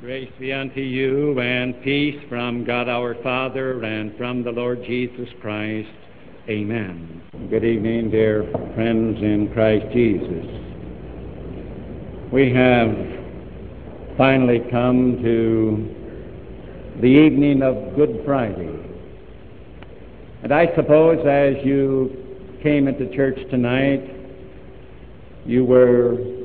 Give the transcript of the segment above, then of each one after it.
Grace be unto you and peace from God our Father and from the Lord Jesus Christ. Amen. Good evening, dear friends in Christ Jesus. We have finally come to the evening of Good Friday. And I suppose as you came into church tonight, you were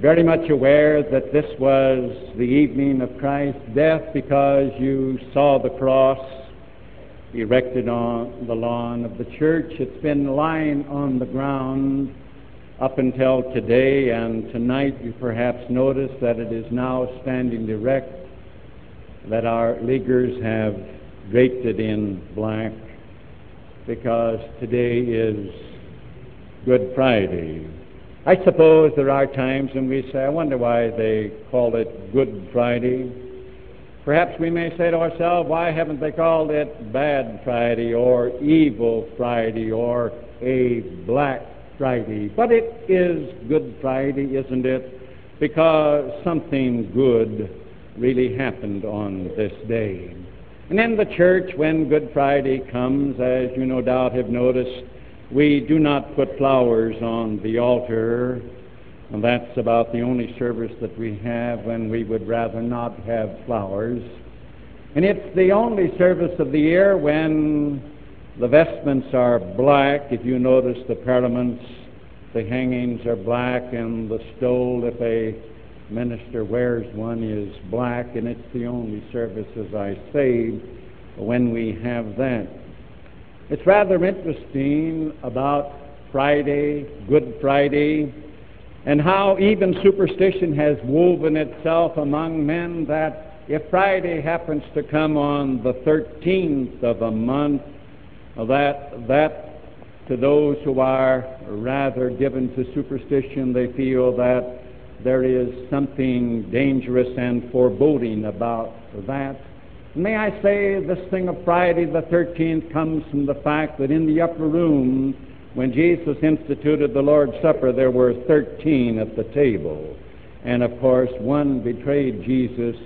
very much aware that this was the evening of Christ's death because you saw the cross erected on the lawn of the church. It's been lying on the ground up until today, and tonight you perhaps notice that it is now standing erect, that our leaguers have draped it in black because today is Good Friday. I suppose there are times when we say, I wonder why they call it Good Friday. Perhaps we may say to ourselves, why haven't they called it Bad Friday or Evil Friday or a Black Friday? But it is Good Friday, isn't it? Because something good really happened on this day. And in the church, when Good Friday comes, as you no doubt have noticed, we do not put flowers on the altar, and that's about the only service that we have when we would rather not have flowers. And it's the only service of the year when the vestments are black. If you notice the paraments, the hangings are black, and the stole, if a minister wears one, is black, and it's the only service, as I say, when we have that. It's rather interesting about Friday, Good Friday, and how even superstition has woven itself among men that if Friday happens to come on the 13th of a month, that that to those who are rather given to superstition, they feel that there is something dangerous and foreboding about that. May I say this thing of Friday the 13th comes from the fact that in the upper room, when Jesus instituted the Lord's Supper, there were 13 at the table. And of course, one betrayed Jesus.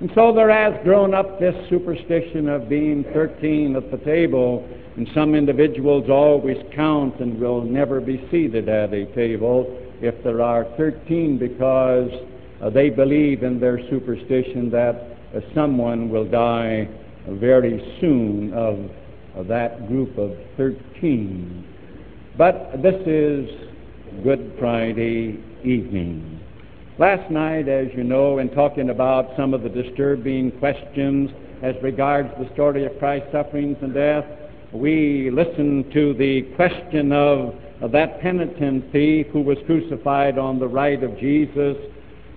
And so there has grown up this superstition of being 13 at the table. And some individuals always count and will never be seated at a table if there are 13 because uh, they believe in their superstition that Uh, someone will die very soon of, of that group of 13. But this is Good Friday evening. Last night, as you know, in talking about some of the disturbing questions as regards the story of Christ's sufferings and death, we listened to the question of, of that penitent thief who was crucified on the right of Jesus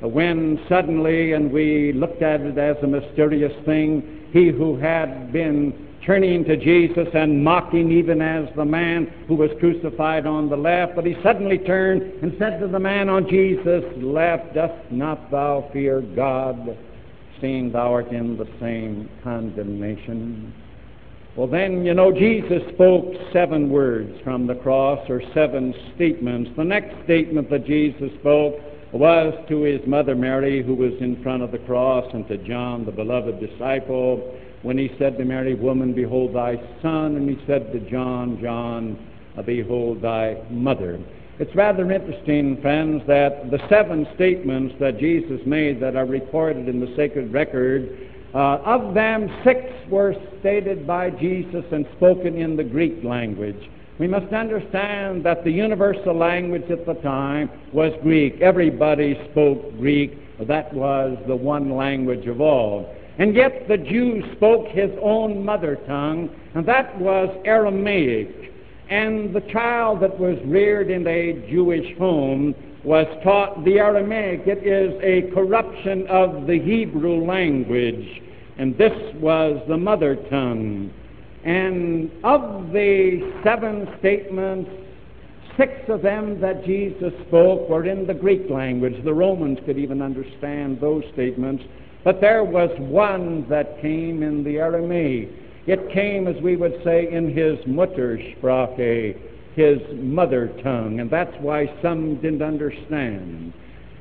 when suddenly, and we looked at it as a mysterious thing, he who had been turning to Jesus and mocking even as the man who was crucified on the left, but he suddenly turned and said to the man on Jesus' left, Dost not thou fear God, seeing thou art in the same condemnation? Well, then, you know, Jesus spoke seven words from the cross, or seven statements. The next statement that Jesus spoke was to his mother Mary, who was in front of the cross, and to John, the beloved disciple, when he said to Mary, Woman, behold thy son, and he said to John, John, behold thy mother. It's rather interesting, friends, that the seven statements that Jesus made that are recorded in the sacred record, uh, of them, six were stated by Jesus and spoken in the Greek language. We must understand that the universal language at the time was Greek. Everybody spoke Greek. That was the one language of all. And yet the Jew spoke his own mother tongue, and that was Aramaic. And the child that was reared in a Jewish home was taught the Aramaic. It is a corruption of the Hebrew language, and this was the mother tongue. And of the seven statements, six of them that Jesus spoke were in the Greek language. The Romans could even understand those statements. But there was one that came in the Aramaic. It came, as we would say, in his Muttersprache, his mother tongue, and that's why some didn't understand.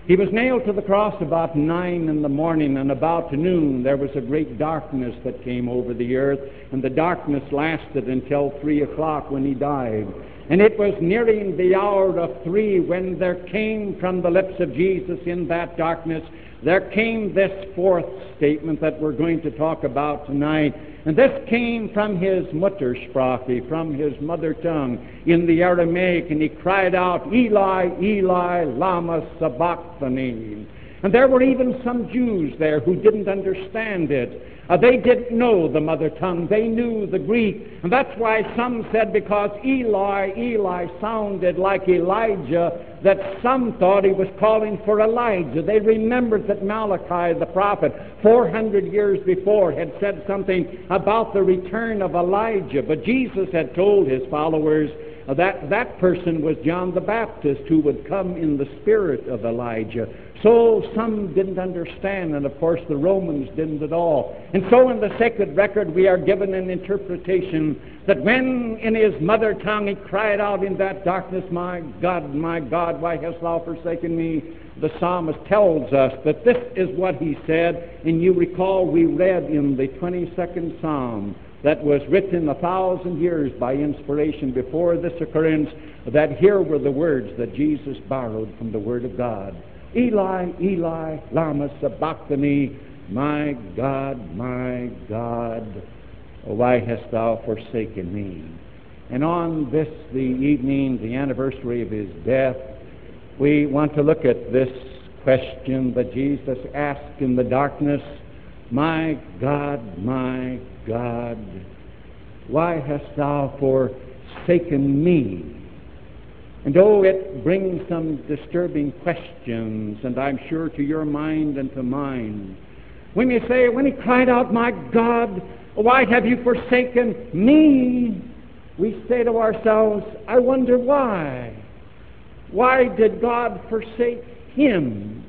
He was nailed to the cross about nine in the morning, and about noon there was a great darkness that came over the earth, and the darkness lasted until three o'clock when he died. And it was nearing the hour of three when there came from the lips of Jesus in that darkness, there came this fourth statement that we're going to talk about tonight. And this came from his Muttersprache, from his mother tongue in the Aramaic, and he cried out, Eli, Eli, lama sabachthani. And there were even some Jews there who didn't understand it. Uh, they didn't know the mother tongue. They knew the Greek. And that's why some said because Eli, Eli sounded like Elijah, that some thought he was calling for Elijah. They remembered that Malachi, the prophet, 400 years before, had said something about the return of Elijah. But Jesus had told his followers, Uh, that that person was John the Baptist who would come in the spirit of Elijah. So some didn't understand, and of course the Romans didn't at all. And so in the sacred record we are given an interpretation that when in his mother tongue he cried out in that darkness, My God, my God, why hast thou forsaken me? The psalmist tells us that this is what he said, and you recall we read in the 22nd psalm that was written a thousand years by inspiration before this occurrence, that here were the words that Jesus borrowed from the Word of God. Eli, Eli, lama sabachthani, my God, my God, why hast thou forsaken me? And on this, the evening, the anniversary of his death, we want to look at this question that Jesus asked in the darkness, My God, my God, why hast thou forsaken me? And oh, it brings some disturbing questions, and I'm sure to your mind and to mine. When you say, when he cried out, My God, why have you forsaken me? We say to ourselves, I wonder why. Why did God forsake him?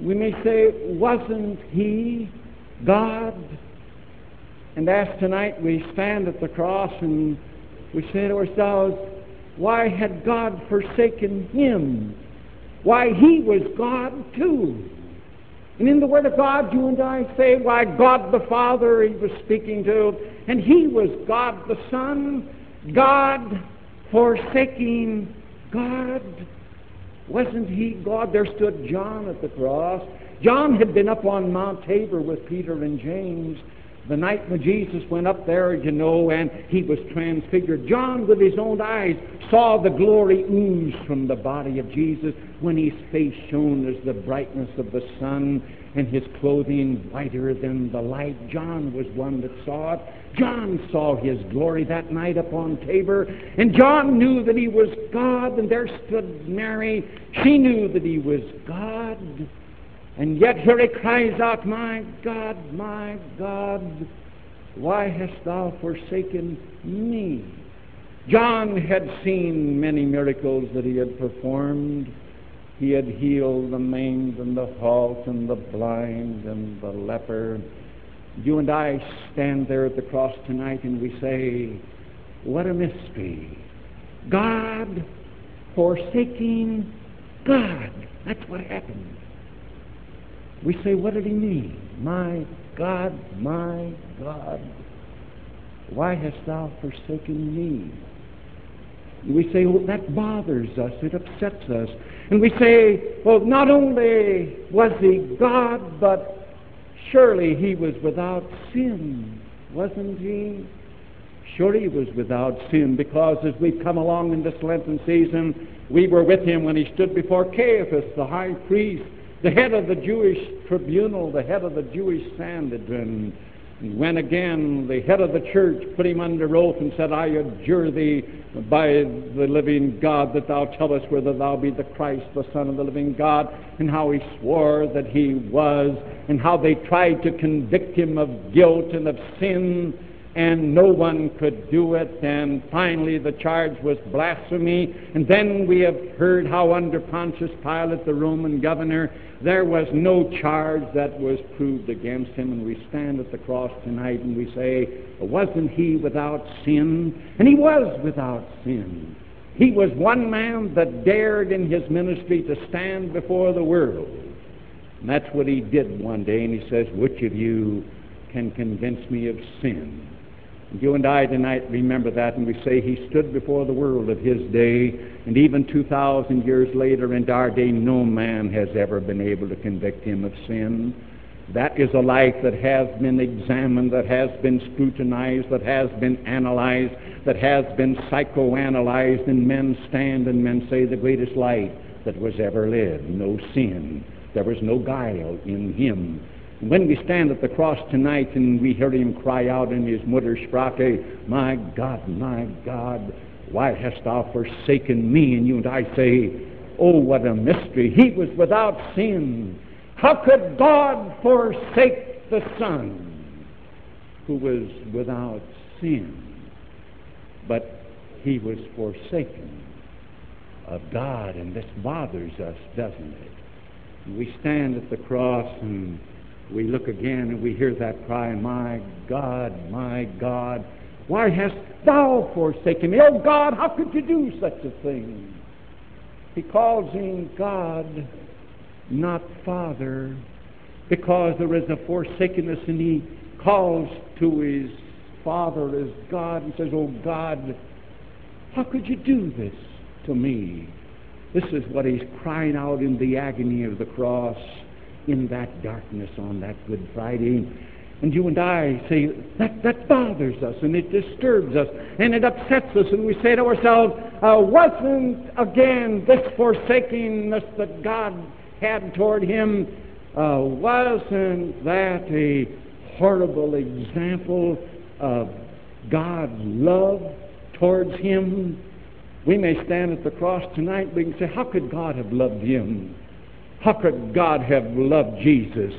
We may say, wasn't he God? And as tonight we stand at the cross and we say to ourselves, why had God forsaken him? Why, he was God too. And in the Word of God, you and I say, why, God the Father he was speaking to, and he was God the Son, God forsaking God. Wasn't he God? There stood John at the cross. John had been up on Mount Tabor with Peter and James, the night when Jesus went up there, you know, and he was transfigured, John, with his own eyes, saw the glory ooze from the body of Jesus when his face shone as the brightness of the sun and his clothing whiter than the light. John was one that saw it. John saw his glory that night upon Tabor, and John knew that he was God, and there stood Mary. She knew that he was God. And yet here he cries out, My God, my God, why hast thou forsaken me? John had seen many miracles that he had performed. He had healed the maimed and the halt and the blind and the leper. You and I stand there at the cross tonight and we say, What a mystery. God forsaking God. That's what happened. We say, what did he mean? My God, my God, why hast thou forsaken me? We say, well, that bothers us, it upsets us. And we say, well, not only was he God, but surely he was without sin, wasn't he? Sure, he was without sin because as we've come along in this Lenten season, we were with him when he stood before Caiaphas, the high priest, the head of the Jewish tribunal, the head of the Jewish Sanhedrin, when again the head of the church put him under oath and said, I adjure thee by the living God that thou tell us whether thou be the Christ, the Son of the living God, and how he swore that he was, and how they tried to convict him of guilt and of sin and no one could do it. And finally, the charge was blasphemy. And then we have heard how, under Pontius Pilate, the Roman governor, there was no charge that was proved against him. And we stand at the cross tonight and we say, Wasn't he without sin? And he was without sin. He was one man that dared in his ministry to stand before the world. And that's what he did one day, and he says, Which of you can convince me of sin? You and I tonight remember that, and we say he stood before the world of his day, and even 2,000 years later, in our day, no man has ever been able to convict him of sin. That is a life that has been examined, that has been scrutinized, that has been analyzed, that has been psychoanalyzed, and men stand and men say the greatest life that was ever lived. No sin. There was no guile in him. When we stand at the cross tonight and we hear him cry out in his Muttersprache, My God, my God, why hast thou forsaken me? And you and I say, Oh, what a mystery. He was without sin. How could God forsake the Son who was without sin? But he was forsaken of God, and this bothers us, doesn't it? we stand at the cross and we look again and we hear that cry, My God, my God, why hast thou forsaken me? Oh God, how could you do such a thing? He calls him God not Father, because there is a forsakenness, and he calls to his Father as God and says, Oh God, how could you do this to me? This is what he's crying out in the agony of the cross in that darkness on that Good Friday. And you and I say, that, that bothers us and it disturbs us and it upsets us. And we say to ourselves, uh, wasn't again this forsakingness that God had toward him, uh, wasn't that a horrible example of God's love towards him? We may stand at the cross tonight, we can say, How could God have loved him? How could God have loved Jesus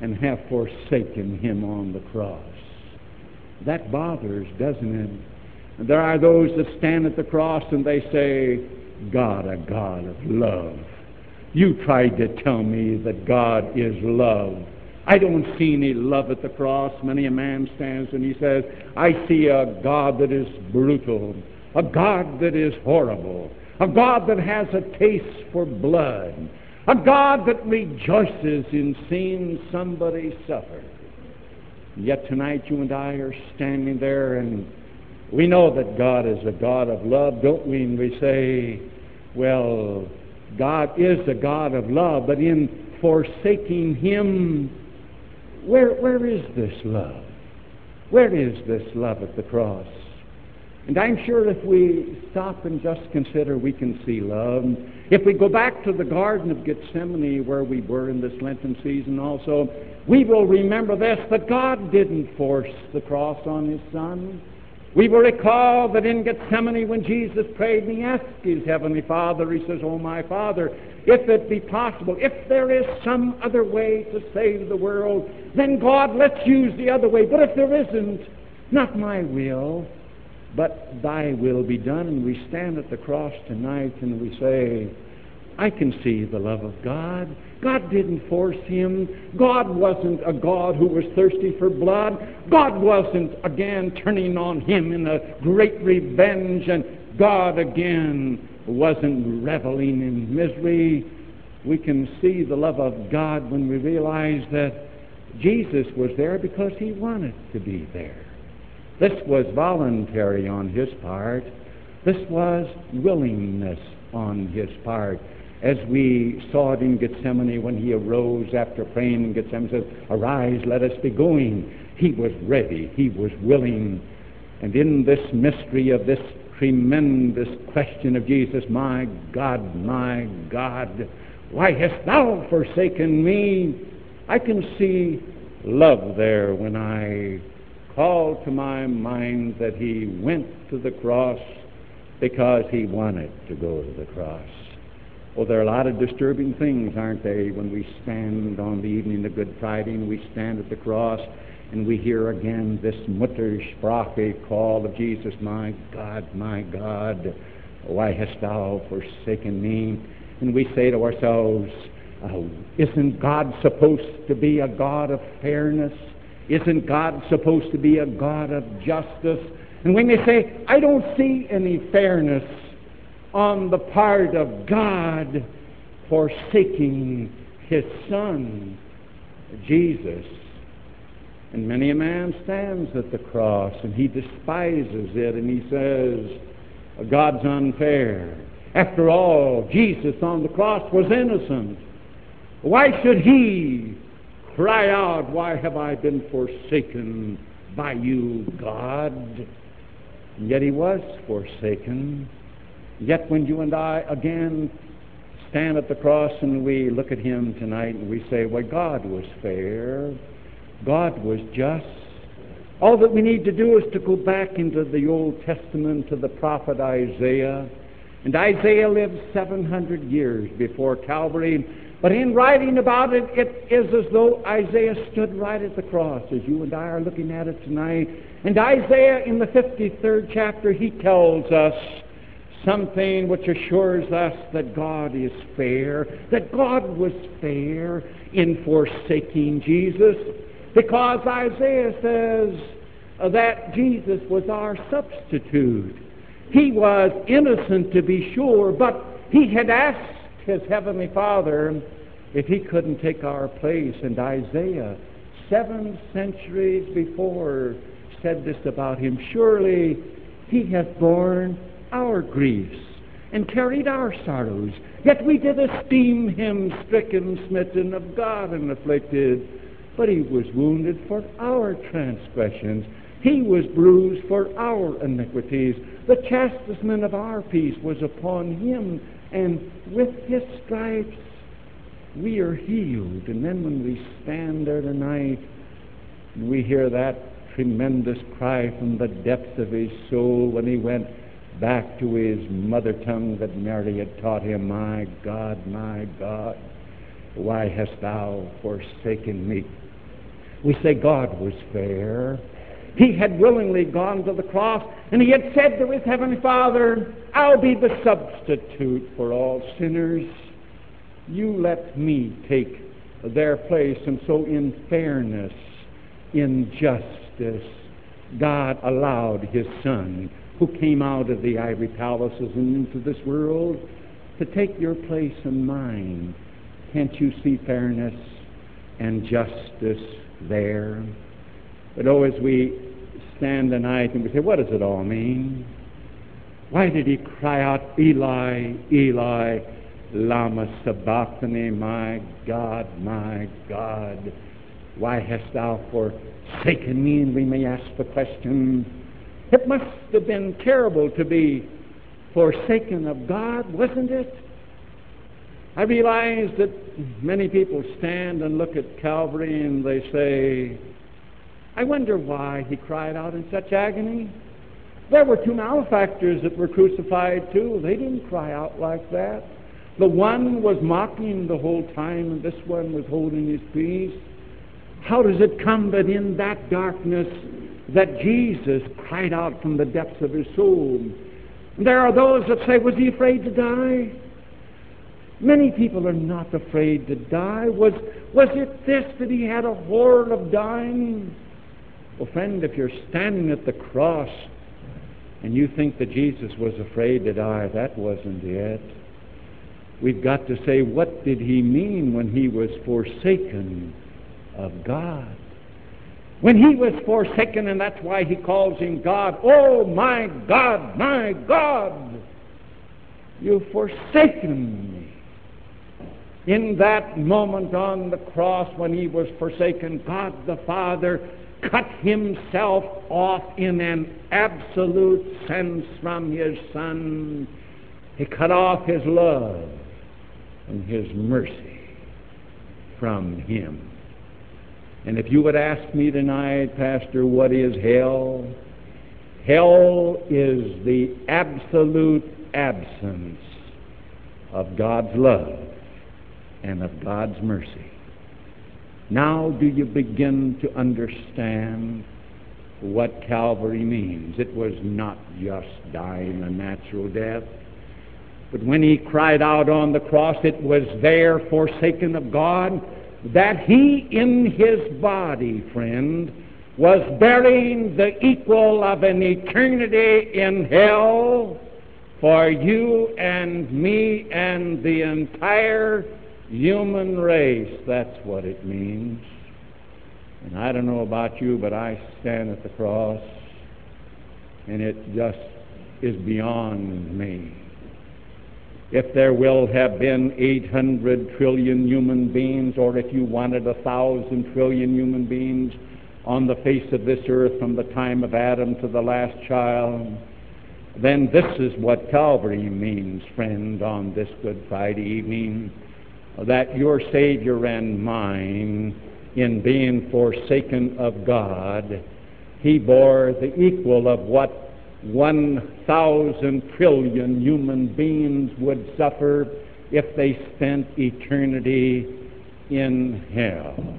and have forsaken him on the cross? That bothers, doesn't it? There are those that stand at the cross and they say, God, a God of love. You tried to tell me that God is love. I don't see any love at the cross. Many a man stands and he says, I see a God that is brutal, a God that is horrible, a God that has a taste for blood, a God that rejoices in seeing somebody suffer. Yet tonight you and I are standing there and we know that God is a God of love, don't we? And we say, well, God is a God of love, but in forsaking Him, where, where is this love? Where is this love at the cross? And I'm sure if we stop and just consider, we can see love. If we go back to the Garden of Gethsemane where we were in this Lenten season also, we will remember this that God didn't force the cross on His Son. We will recall that in Gethsemane when Jesus prayed and he asked his heavenly Father, he says, Oh my Father, if it be possible, if there is some other way to save the world, then God, let's use the other way. But if there isn't, not my will, but thy will be done. And we stand at the cross tonight and we say, I can see the love of God. God didn't force him. God wasn't a God who was thirsty for blood. God wasn't again turning on him in a great revenge, and God again wasn't reveling in misery. We can see the love of God when we realize that Jesus was there because he wanted to be there. This was voluntary on his part. This was willingness on his part as we saw it in Gethsemane when he arose after praying in Gethsemane, says, Arise, let us be going. He was ready, he was willing. And in this mystery of this tremendous question of Jesus, My God, my God, why hast thou forsaken me? I can see love there when I call to my mind that he went to the cross because he wanted to go to the cross. Well, there are a lot of disturbing things, aren't they, when we stand on the evening of Good Friday and we stand at the cross and we hear again this Muttersprache call of Jesus, My God, my God, why hast thou forsaken me? And we say to ourselves, oh, Isn't God supposed to be a God of fairness? Isn't God supposed to be a God of justice? And we may say, I don't see any fairness on the part of God forsaking his son, Jesus. And many a man stands at the cross and he despises it and he says, God's unfair. After all, Jesus on the cross was innocent. Why should he cry out, Why have I been forsaken by you, God? And yet he was forsaken. Yet when you and I again stand at the cross and we look at him tonight and we say, Well, God was fair. God was just. All that we need to do is to go back into the Old Testament to the prophet Isaiah. And Isaiah lived 700 years before Calvary. But in writing about it, it is as though Isaiah stood right at the cross, as you and I are looking at it tonight. And Isaiah, in the 53rd chapter, he tells us something which assures us that God is fair, that God was fair in forsaking Jesus. Because Isaiah says that Jesus was our substitute. He was innocent to be sure, but he had asked his heavenly Father if he couldn't take our place. And Isaiah, seven centuries before, said this about him Surely he hath borne our griefs and carried our sorrows. Yet we did esteem him stricken, smitten of God, and afflicted. But he was wounded for our transgressions. He was bruised for our iniquities. The chastisement of our peace was upon him, and with his stripes we are healed. And then when we stand there tonight, and we hear that tremendous cry from the depths of his soul when he went back to his mother tongue that Mary had taught him, My God, my God, why hast thou forsaken me? We say God was fair. He had willingly gone to the cross, and he had said to his heavenly Father, I'll be the substitute for all sinners. You let me take their place. And so, in fairness, in justice, God allowed his Son, who came out of the ivory palaces and into this world, to take your place and mine. Can't you see fairness and justice there? But oh, as we stand tonight and we say, what does it all mean? Why did he cry out, Eli, Eli, lama sabachthani, my God, my God, why hast thou forsaken me? And we may ask the question, it must have been terrible to be forsaken of God, wasn't it? I realize that many people stand and look at Calvary and they say, I wonder why he cried out in such agony. There were two malefactors that were crucified too. They didn't cry out like that. The one was mocking the whole time, and this one was holding his peace. How does it come that in that darkness that Jesus cried out from the depths of his soul? There are those that say, was he afraid to die? Many people are not afraid to die. Was, was it this that he had a horror of dying? Well, friend, if you're standing at the cross and you think that Jesus was afraid to die, that wasn't it. We've got to say, what did he mean when he was forsaken of God? When he was forsaken, and that's why he calls him God, oh my God, my God, you've forsaken me. In that moment on the cross when he was forsaken, God the Father cut himself off in an absolute sense from his Son. He cut off his love and his mercy from him. And if you would ask me tonight, Pastor, what is hell? Hell is the absolute absence of God's love and of God's mercy. Now do you begin to understand what Calvary means? It was not just dying a natural death. But when he cried out on the cross, it was there, forsaken of God, that he in his body, friend, was bearing the equal of an eternity in hell for you and me and the entire human race. That's what it means. And I don't know about you, but I stand at the cross, and it just is beyond me. If there will have been 800 trillion human beings, or if you wanted a thousand trillion human beings on the face of this earth from the time of Adam to the last child, then this is what Calvary means, friend, on this Good Friday evening, that your Savior and mine, in being forsaken of God, he bore the equal of what one thousand trillion human beings would suffer if they spent eternity in hell.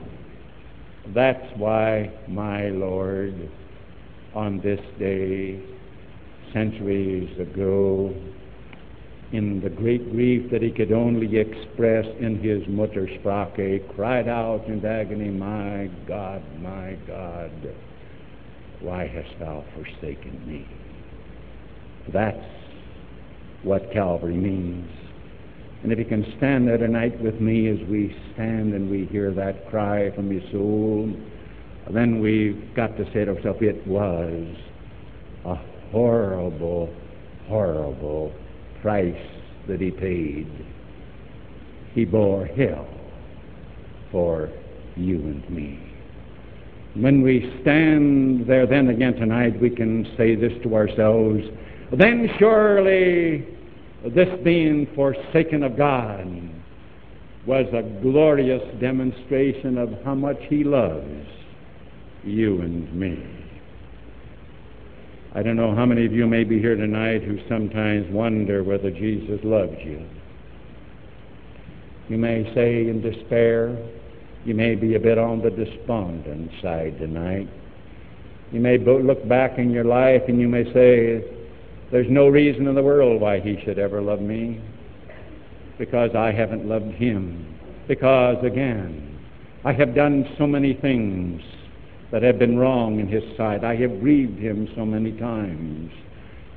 That's why my Lord, on this day, centuries ago, in the great grief that he could only express in his Muttersprache, cried out in agony, My God, my God, why hast thou forsaken me? That's what Calvary means. And if you can stand there tonight with me as we stand and we hear that cry from his soul, then we've got to say to ourselves, it was a horrible, horrible price that he paid. He bore hell for you and me. When we stand there then again tonight, we can say this to ourselves then surely this being forsaken of God was a glorious demonstration of how much He loves you and me. I don't know how many of you may be here tonight who sometimes wonder whether Jesus loves you. You may say in despair, you may be a bit on the despondent side tonight. You may look back in your life and you may say, there's no reason in the world why he should ever love me because I haven't loved him. Because, again, I have done so many things that have been wrong in his sight. I have grieved him so many times.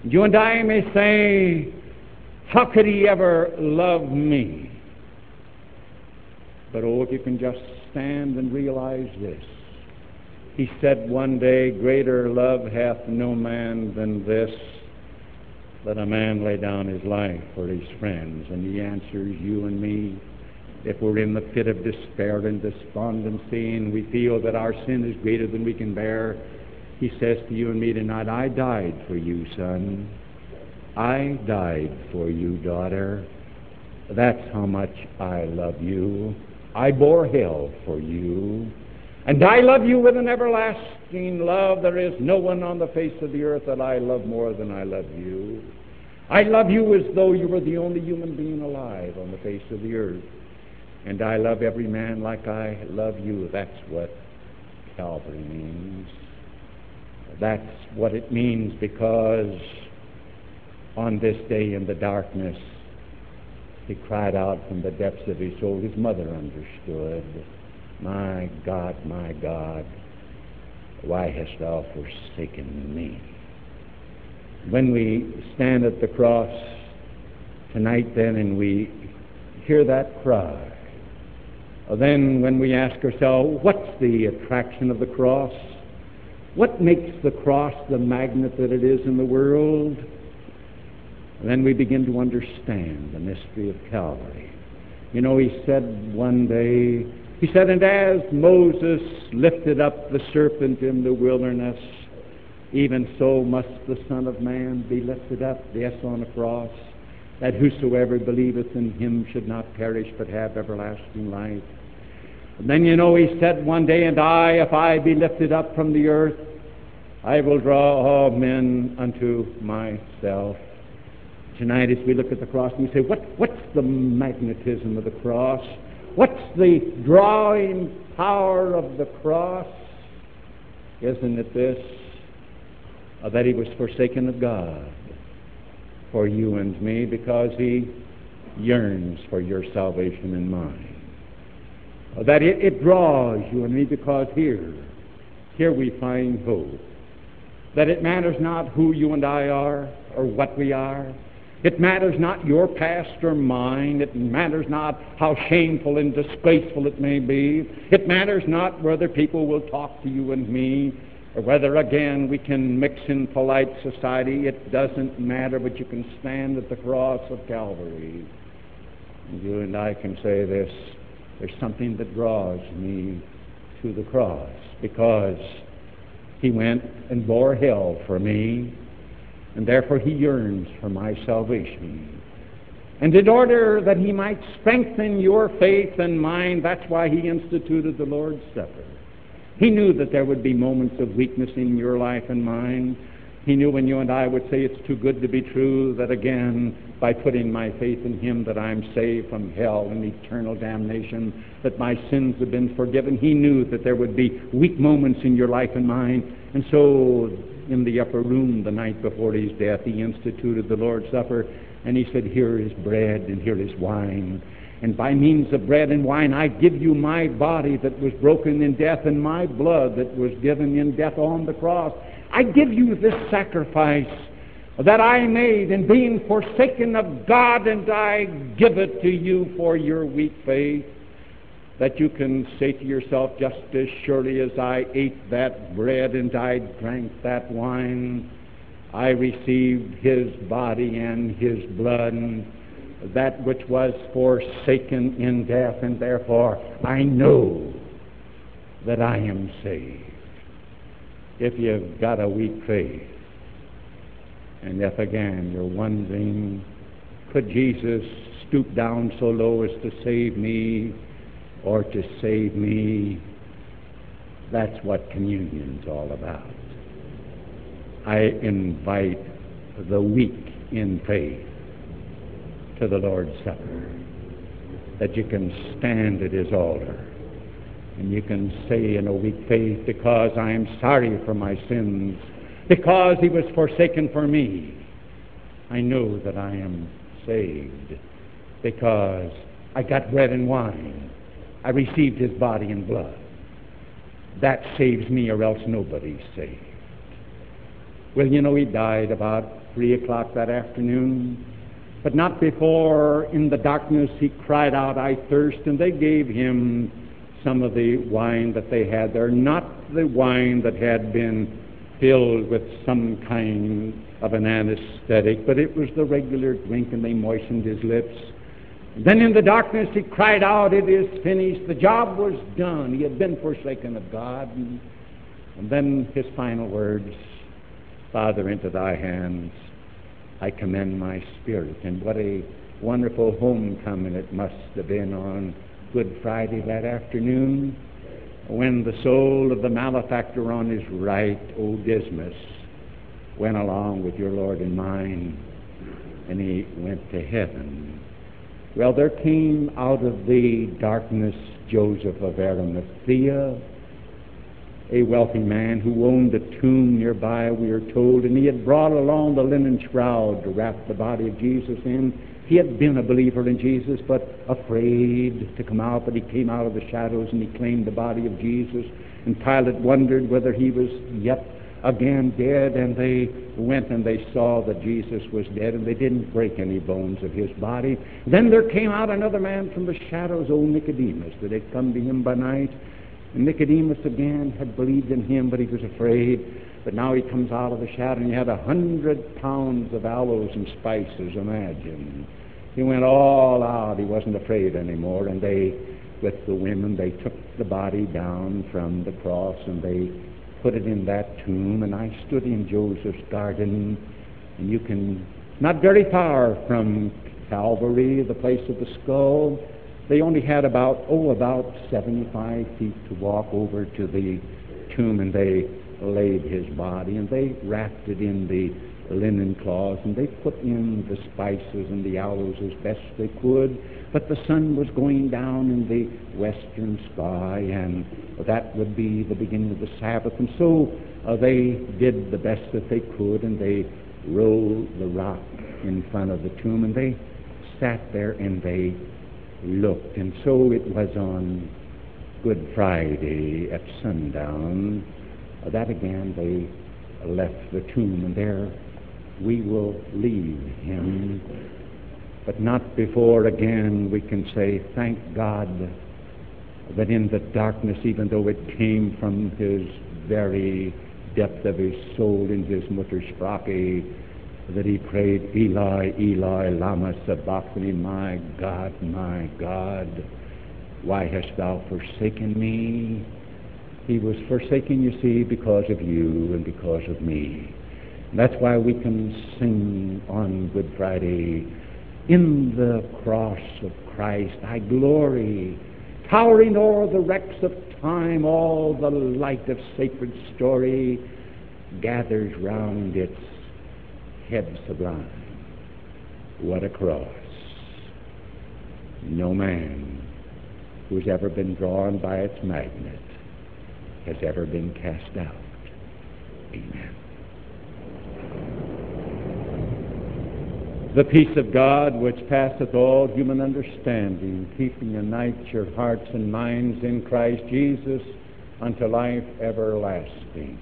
You and I may say, How could he ever love me? But oh, if you can just stand and realize this. He said one day, Greater love hath no man than this that a man lay down his life for his friends. And he answers you and me. If we're in the pit of despair and despondency and we feel that our sin is greater than we can bear, he says to you and me tonight, I died for you, son. I died for you, daughter. That's how much I love you. I bore hell for you. And I love you with an everlasting love. There is no one on the face of the earth that I love more than I love you. I love you as though you were the only human being alive on the face of the earth. And I love every man like I love you. That's what Calvary means. That's what it means because on this day in the darkness, he cried out from the depths of his soul. His mother understood. My God, my God, why hast thou forsaken me? when we stand at the cross tonight then and we hear that cry, then when we ask ourselves, what's the attraction of the cross? What makes the cross the magnet that it is in the world? then we begin to understand the mystery of Calvary. You know, he said one day, he said, and as Moses lifted up the serpent in the wilderness, even so must the Son of Man be lifted up, yes, on a cross, that whosoever believeth in him should not perish but have everlasting life. And then you know he said one day, And I, if I be lifted up from the earth, I will draw all men unto myself. Tonight, as we look at the cross, we say, what, What's the magnetism of the cross? What's the drawing power of the cross? Isn't it this? that he was forsaken of God for you and me because he yearns for your salvation and mine. Uh, that it, it draws you and me because here, here we find hope. That it matters not who you and I are or what we are, It matters not your past or mine. It matters not how shameful and disgraceful it may be. It matters not whether people will talk to you and me, or whether again we can mix in polite society. It doesn't matter, but you can stand at the cross of Calvary. And you and I can say this there's something that draws me to the cross because he went and bore hell for me and therefore he yearns for my salvation. And in order that he might strengthen your faith and mine, that's why he instituted the Lord's Supper. He knew that there would be moments of weakness in your life and mine. He knew when you and I would say it's too good to be true that again, by putting my faith in Him, that I'm saved from hell and eternal damnation, that my sins have been forgiven. He knew that there would be weak moments in your life and mine. And so in the upper room the night before his death, he instituted the Lord's Supper, and he said, Here is bread and here is wine. And by means of bread and wine, I give you my body that was broken in death and my blood that was given in death on the cross. I give you this sacrifice that I made in being forsaken of God, and I give it to you for your weak faith that you can say to yourself, just as surely as I ate that bread and I drank that wine, I received his body and his blood, that which was forsaken in death, and therefore I know that I am saved. If you've got a weak faith, and if again you're wondering, could Jesus stoop down so low as to save me? or to save me. That's what communion's all about. I invite the weak in faith to the Lord's Supper, that you can stand at His altar and you can say in a weak faith, because I am sorry for my sins, because He was forsaken for me, I know that I am saved, because I got bread and wine I received his body and blood. That saves me, or else nobody's saved. Well, you know, he died about 3 o'clock that afternoon, but not before in the darkness he cried out, I thirst, and they gave him some of the wine that they had there, not the wine that had been filled with some kind of an anesthetic, but it was the regular drink, and they moistened his lips. Then in the darkness he cried out, It is finished. The job was done. He had been forsaken of God. And then his final words Father, into thy hands I commend my spirit. And what a wonderful homecoming it must have been on Good Friday that afternoon when the soul of the malefactor on his right, O Dismas, went along with your Lord and mine, and he went to heaven. Well, there came out of the darkness Joseph of Arimathea, a wealthy man who owned a tomb nearby, we are told, and he had brought along the linen shroud to wrap the body of Jesus in. He had been a believer in Jesus, but afraid to come out, but he came out of the shadows and he claimed the body of Jesus. And Pilate wondered whether he was yet again dead, and they went and they saw that Jesus was dead, and they didn't break any bones of his body. Then there came out another man from the shadows, old Nicodemus, that had come to him by night. And Nicodemus again had believed in him, but he was afraid. But now he comes out of the shadow, and he had a hundred pounds of aloes and spices, imagine. He went all out. He wasn't afraid anymore. And they, with the women, they took the body down from the cross, and they put it in that tomb, and I stood in Joseph's garden, and you can, not very far from Calvary, the place of the skull, they only had about, oh, about 75 feet to walk over to the tomb, and they laid his body, and they wrapped it in the linen cloths, and they put in the spices and the aloes as best they could. But the sun was going down in the western sky, and that would be the beginning of the Sabbath. And so uh, they did the best that they could, and they rolled the rock in front of the tomb, and they sat there and they looked. And so it was on Good Friday at sundown uh, that again they left the tomb, and there we will leave him, but not before again we can say, Thank God that in the darkness, even though it came from his very depth of his soul in his Muttersprache, that he prayed, Eli, Eli, lama sabachthani, my God, my God, why hast thou forsaken me? He was forsaken, you see, because of you and because of me. That's why we can sing on Good Friday, in the cross of Christ I glory, towering o'er the wrecks of time, all the light of sacred story gathers round its head sublime. What a cross. No man who's ever been drawn by its magnet has ever been cast out. Amen. The peace of God, which passeth all human understanding, keeping unite your hearts and minds in Christ Jesus unto life everlasting.